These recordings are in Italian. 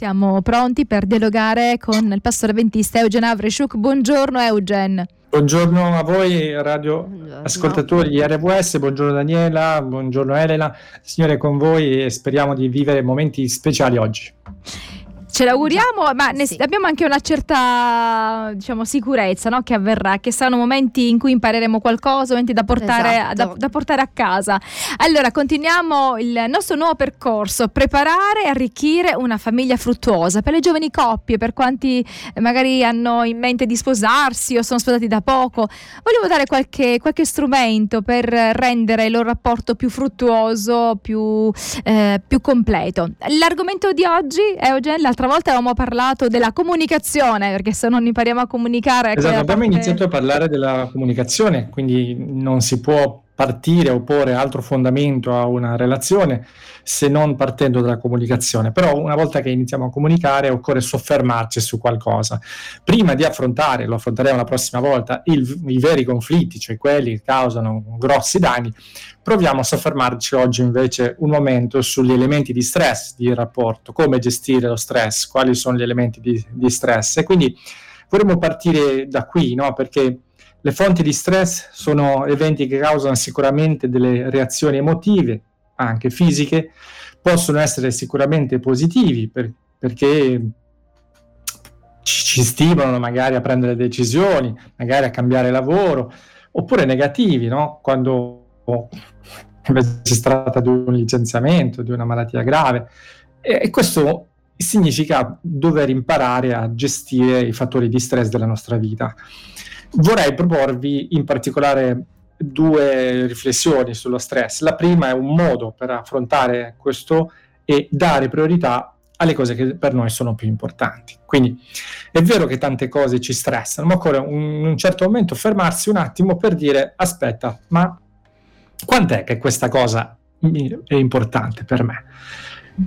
Siamo pronti per dialogare con il pastore avventista Eugen Avreshuk. Buongiorno Eugen. Buongiorno a voi radio ascoltatori di RWS, buongiorno Daniela, buongiorno Elena, Signore con voi e speriamo di vivere momenti speciali oggi. Ce l'auguriamo, ma ne, sì. abbiamo anche una certa diciamo, sicurezza no? che avverrà, che saranno momenti in cui impareremo qualcosa, momenti da portare, esatto. da, da portare, a casa. Allora, continuiamo il nostro nuovo percorso, preparare e arricchire una famiglia fruttuosa per le giovani coppie, per quanti eh, magari hanno in mente di sposarsi o sono sposati da poco. Volevo dare qualche, qualche strumento per rendere il loro rapporto più fruttuoso, più, eh, più completo. L'argomento di oggi, Eugen, l'altra volta avevamo parlato della comunicazione, perché se non impariamo a comunicare... Esatto, abbiamo parte... iniziato a parlare della comunicazione, quindi non si può partire o porre altro fondamento a una relazione se non partendo dalla comunicazione. Però una volta che iniziamo a comunicare occorre soffermarci su qualcosa. Prima di affrontare, lo affronteremo la prossima volta, il, i veri conflitti, cioè quelli che causano grossi danni, proviamo a soffermarci oggi invece un momento sugli elementi di stress di rapporto, come gestire lo stress, quali sono gli elementi di, di stress. E quindi vorremmo partire da qui, no? perché le fonti di stress sono eventi che causano sicuramente delle reazioni emotive, anche fisiche, possono essere sicuramente positivi per, perché ci, stimolano magari a prendere decisioni, magari a cambiare lavoro, oppure negativi, no? quando si tratta di un licenziamento, di una malattia grave. E questo significa dover imparare a gestire i fattori di stress della nostra vita. Vorrei proporvi in particolare due riflessioni sullo stress. La prima è un modo per affrontare questo e dare priorità alle cose che per noi sono più importanti. Quindi è vero che tante cose ci stressano, ma occorre in un certo momento fermarsi un attimo per dire aspetta, ma quant'è che questa cosa è importante per me?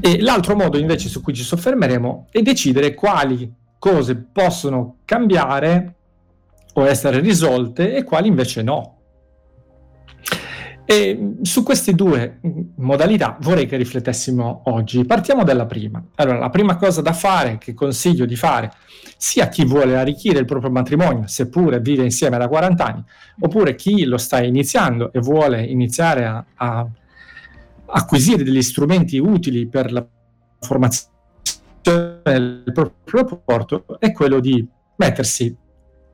E l'altro modo invece su cui ci soffermeremo è decidere quali cose possono cambiare o essere risolte e quali invece no. E su queste due modalità vorrei che riflettessimo oggi. Partiamo dalla prima. Allora, la prima cosa da fare, che consiglio di fare, sia a chi vuole arricchire il proprio matrimonio, seppure vive insieme da 40 anni, oppure chi lo sta iniziando e vuole iniziare a, a acquisire degli strumenti utili per la formazione del proprio rapporto, è quello di mettersi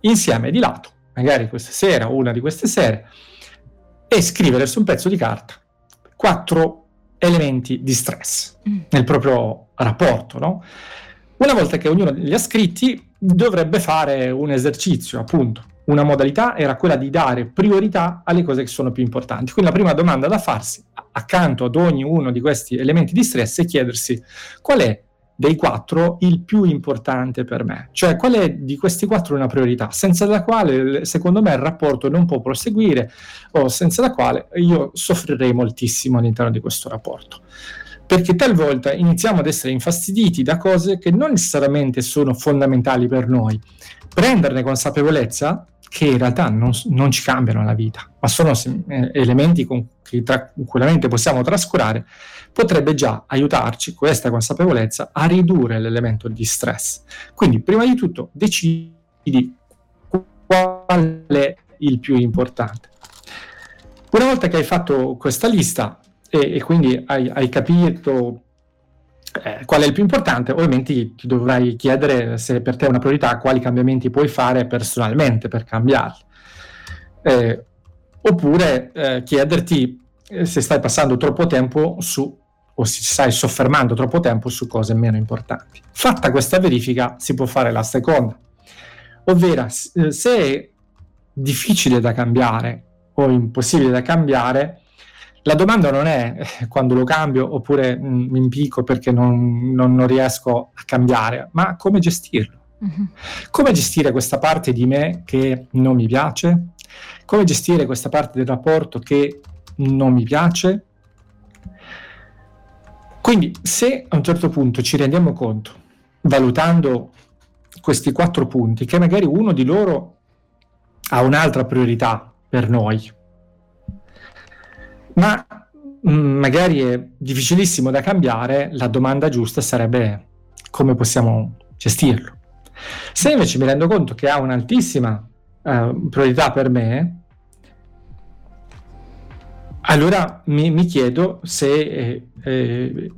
insieme di lato, magari questa sera o una di queste sere, e scrivere su un pezzo di carta quattro elementi di stress mm. nel proprio rapporto. No? Una volta che ognuno li ha scritti, dovrebbe fare un esercizio, appunto. Una modalità era quella di dare priorità alle cose che sono più importanti. Quindi la prima domanda da farsi, accanto ad ognuno di questi elementi di stress, è chiedersi qual è dei quattro il più importante per me, cioè qual è di questi quattro una priorità, senza la quale secondo me il rapporto non può proseguire o senza la quale io soffrirei moltissimo all'interno di questo rapporto. Perché talvolta iniziamo ad essere infastiditi da cose che non necessariamente sono fondamentali per noi. Prenderne consapevolezza che in realtà non, non, ci cambiano la vita, ma sono eh, elementi con cui tranquillamente possiamo trascurare, potrebbe già aiutarci questa consapevolezza a ridurre l'elemento di stress. Quindi, prima di tutto, decidi qual è il più importante. Una volta che hai fatto questa lista e, e quindi hai, hai capito eh, qual è il più importante? Ovviamente ti dovrai chiedere se per te è una priorità quali cambiamenti puoi fare personalmente per cambiarli. Eh, oppure eh, chiederti eh, se stai passando troppo tempo su o se stai soffermando troppo tempo su cose meno importanti. Fatta questa verifica si può fare la seconda, ovvero eh, se è difficile da cambiare o impossibile da cambiare, la domanda non è eh, quando lo cambio oppure mm, mi impicco perché non, non, non, riesco a cambiare, ma come gestirlo. Uh-huh. Come gestire questa parte di me che non mi piace? Come gestire questa parte del rapporto che non mi piace? Quindi se a un certo punto ci rendiamo conto, valutando questi quattro punti, che magari uno di loro ha un'altra priorità per noi, ma mm, magari è difficilissimo da cambiare, la domanda giusta sarebbe come possiamo gestirlo. Se invece mi rendo conto che ha un'altissima uh, priorità per me, allora mi, mi chiedo se eh, eh,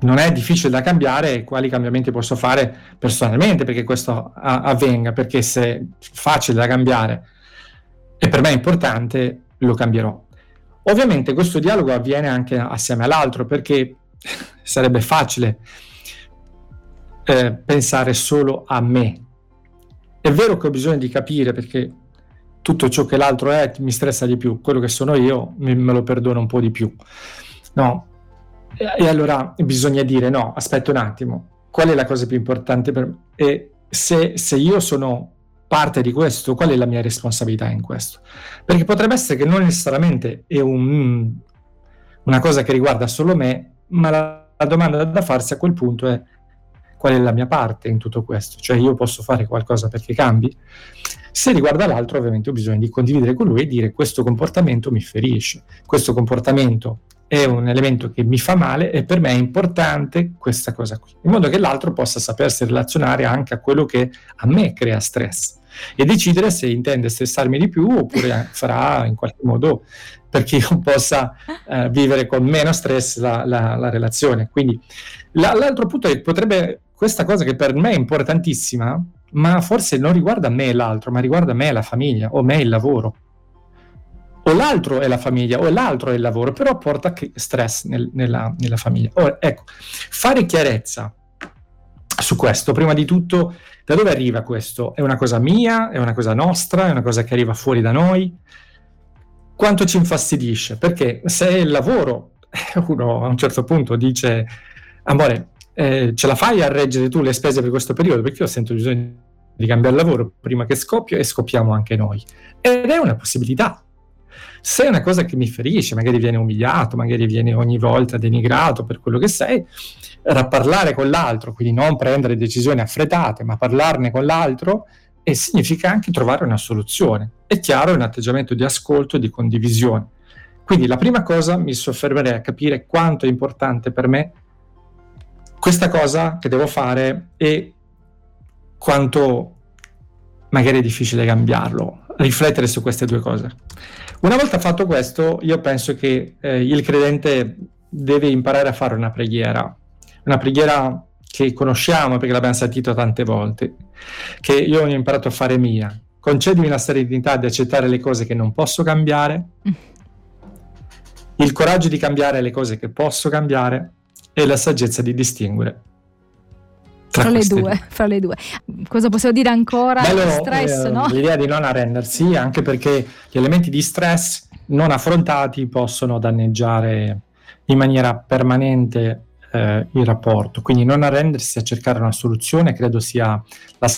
non è difficile da cambiare quali cambiamenti posso fare personalmente perché questo a- avvenga, perché se è facile da cambiare e per me è importante, lo cambierò. Ovviamente questo dialogo avviene anche assieme all'altro perché sarebbe facile eh, pensare solo a me. È vero che ho bisogno di capire perché tutto ciò che l'altro è mi stressa di più, quello che sono io me, me lo perdono un po' di più. No, e, e, allora bisogna dire no, aspetta un attimo, qual è la cosa più importante per me? E se, se io sono parte di questo, qual è la mia responsabilità in questo? Perché potrebbe essere che non necessariamente è un, una cosa che riguarda solo me, ma la, la domanda da farsi a quel punto è qual è la mia parte in tutto questo, cioè io posso fare qualcosa perché cambi. Se riguarda l'altro, ovviamente ho bisogno di condividere con lui e dire questo comportamento mi ferisce, questo comportamento è un elemento che mi fa male e per me è importante questa cosa qui, in modo che l'altro possa sapersi relazionare anche a quello che a me crea stress e decidere se intende stressarmi di più oppure farà in qualche modo perché io possa eh, vivere con meno stress la, la, la relazione. Quindi la, l'altro punto è che potrebbe questa cosa che per me è importantissima, ma forse non riguarda me l'altro, ma riguarda me la famiglia, o me il lavoro. O l'altro è la famiglia, o l'altro è il lavoro, però porta stress nel, nella, nella, famiglia. Ora, ecco, fare chiarezza su questo, prima di tutto, da dove arriva questo? È una cosa mia, è una cosa nostra, è una cosa che arriva fuori da noi? Quanto ci infastidisce? Perché se il lavoro, uno a un certo punto dice, amore, eh, ce la fai a reggere tu le spese per questo periodo? Perché io sento bisogno di cambiare lavoro prima che scoppio e scoppiamo anche noi. Ed è una possibilità. Se è una cosa che mi ferisce, magari viene umiliato, magari viene ogni volta denigrato per quello che sei, parlare con l'altro, quindi non prendere decisioni affrettate, ma parlarne con l'altro, e significa anche trovare una soluzione. È chiaro, è un atteggiamento di ascolto e di condivisione. Quindi la prima cosa mi soffermerei a capire quanto è importante per me questa cosa che devo fare e quanto magari è difficile cambiarlo, riflettere su queste due cose. Una volta fatto questo, io penso che eh, il credente deve imparare a fare una preghiera, una preghiera che conosciamo perché l'abbiamo sentito tante volte, che io ho imparato a fare mia. Concedimi la serenità di accettare le cose che non posso cambiare, il coraggio di cambiare le cose che posso cambiare e la saggezza di distinguere. Tra, fra, le due, fra le due, Cosa possiamo dire ancora? Bello, stress, eh, no? L'idea di non arrendersi, anche perché gli elementi di stress non affrontati possono danneggiare in maniera permanente eh, il rapporto. Quindi non arrendersi a cercare una soluzione credo sia la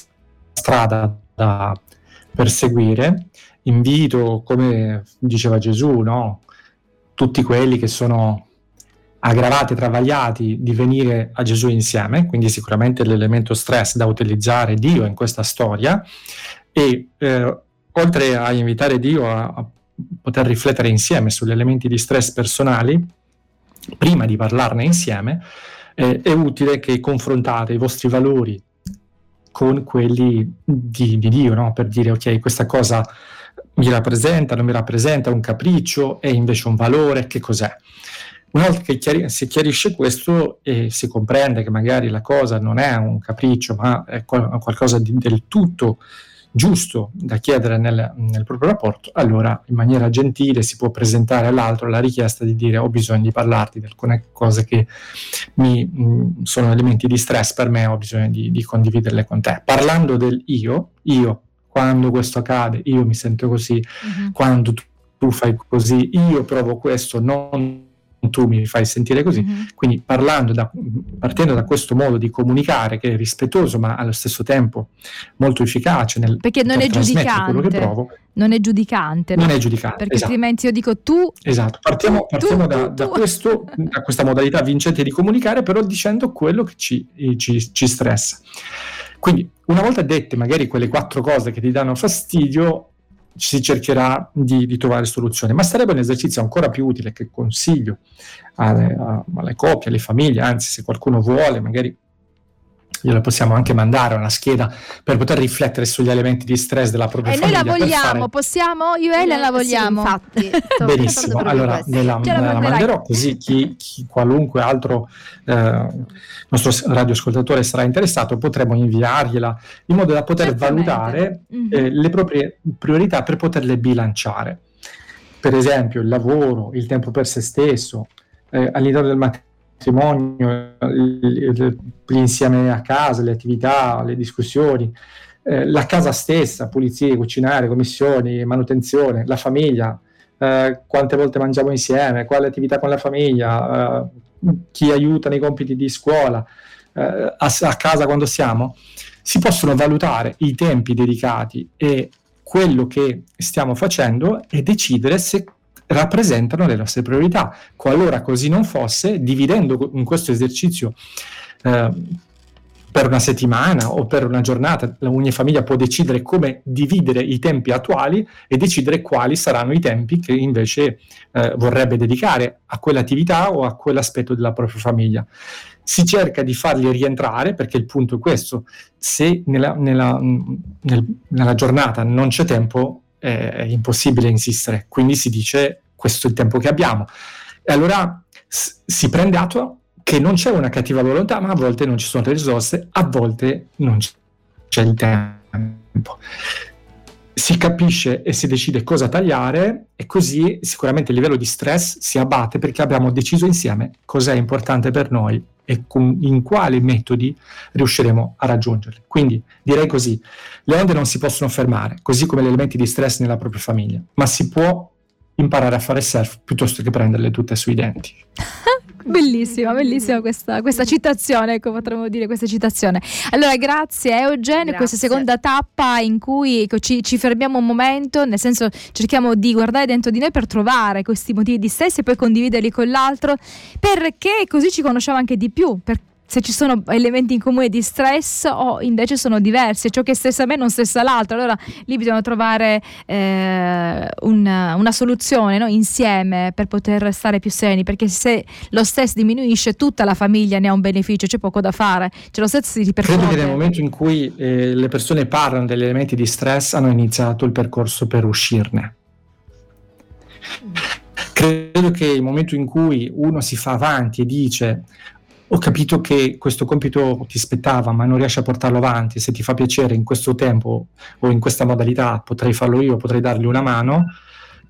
strada da perseguire. Invito, come diceva Gesù, no? tutti quelli che sono aggravati, travagliati di venire a Gesù insieme, quindi sicuramente l'elemento stress da utilizzare Dio in questa storia e eh, oltre a invitare Dio a, a poter riflettere insieme sugli elementi di stress personali, prima di parlarne insieme, eh, è utile che confrontate i vostri valori con quelli di, di Dio, no? per dire ok, questa cosa mi rappresenta, non mi rappresenta, è un capriccio, è invece un valore, che cos'è? Una volta che chiari- si chiarisce questo e si comprende che magari la cosa non è un capriccio, ma è qual- qualcosa di, del tutto giusto da chiedere nel, nel, proprio rapporto, allora in maniera gentile si può presentare all'altro la richiesta di dire ho bisogno di parlarti di alcune cose che mi, mh, sono elementi di stress per me, ho bisogno di, di condividerle con te. Parlando del io, io, quando questo accade, io mi sento così, uh-huh. quando tu, tu fai così, io provo questo, non tu mi fai sentire così. Mm-hmm. Quindi parlando da, partendo da questo modo di comunicare che è rispettoso ma allo stesso tempo molto efficace nel Perché non è giudicante. Quello che provo. Non è giudicante. Non no? è giudicante. Perché esatto. altrimenti io dico tu. Esatto, partiamo, partiamo tu, da, tu, da, questo, da, questa modalità vincente di comunicare, però dicendo quello che ci, ci, ci stressa. Quindi, una volta dette magari quelle quattro cose che ti danno fastidio, si cercherà di, di, trovare soluzioni, ma sarebbe un esercizio ancora più utile che consiglio alle, alle coppie, alle famiglie, anzi se qualcuno vuole magari glielo possiamo anche mandare una scheda per poter riflettere sugli elementi di stress della propria e famiglia. E noi la vogliamo, fare... possiamo? Io e lei la vogliamo. Sì, infatti. Benissimo, allora me la, me la manderò così chi, chi qualunque altro eh, nostro radioascoltatore sarà interessato potremo inviargliela in modo da poter Certamente. valutare mm-hmm. eh, le proprie priorità per poterle bilanciare. Per esempio il lavoro, il tempo per se stesso, eh, all'interno del matrimonio matrimonio, l'insieme a casa, le attività, le discussioni, eh, la casa stessa, pulizie, cucinare, commissioni, manutenzione, la famiglia, eh, quante volte mangiamo insieme, quale attività con la famiglia, eh, chi aiuta nei compiti di scuola, eh, a, a casa quando siamo, si possono valutare i tempi dedicati e quello che stiamo facendo e decidere se rappresentano le nostre priorità. Qualora così non fosse, dividendo in questo esercizio eh, per una settimana o per una giornata, ogni famiglia può decidere come dividere i tempi attuali e decidere quali saranno i tempi che invece eh, vorrebbe dedicare a quell'attività o a quell'aspetto della propria famiglia. Si cerca di farli rientrare perché il punto è questo, se nella, nella, nel, nella giornata non c'è tempo è impossibile insistere, quindi si dice questo è il tempo che abbiamo. E allora s- si prende atto che non c'è una cattiva volontà, ma a volte non ci sono le risorse, a volte non c'è il tempo. Si capisce e si decide cosa tagliare e così sicuramente il livello di stress si abbatte perché abbiamo deciso insieme cosa è importante per noi e con, in quali metodi riusciremo a raggiungerli. Quindi direi così, le onde non si possono fermare, così come gli elementi di stress nella propria famiglia, ma si può imparare a fare surf piuttosto che prenderle tutte sui denti. Bellissima, bellissima questa, questa, citazione, ecco potremmo dire questa citazione. Allora, grazie Eugen, grazie. questa seconda tappa in cui ecco, ci, ci, fermiamo un momento, nel senso cerchiamo di guardare dentro di noi per trovare questi motivi di stress e poi condividerli con l'altro, perché così ci conosciamo anche di più, perché se ci sono elementi in comune di stress o invece sono diversi, ciò che stressa me non stressa l'altro, allora lì bisogna trovare eh, una, una, soluzione no? insieme per poter stare più sereni, perché se lo stress diminuisce tutta la famiglia ne ha un beneficio, c'è poco da fare, cioè lo stress si ripercuote. Credo che nel momento in cui eh, le persone parlano degli elementi di stress hanno iniziato il percorso per uscirne. Credo che il momento in cui uno si fa avanti e dice ho capito che questo compito ti spettava, ma non riesci a portarlo avanti, se ti fa piacere in questo tempo o in questa modalità potrei farlo io, potrei dargli una mano,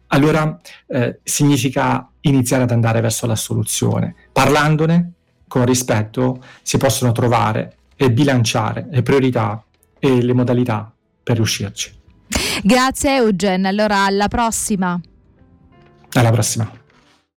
allora eh, significa iniziare ad andare verso la soluzione. Parlandone con rispetto si possono trovare e bilanciare le priorità e le modalità per riuscirci. Grazie Eugen, allora alla prossima. Alla prossima.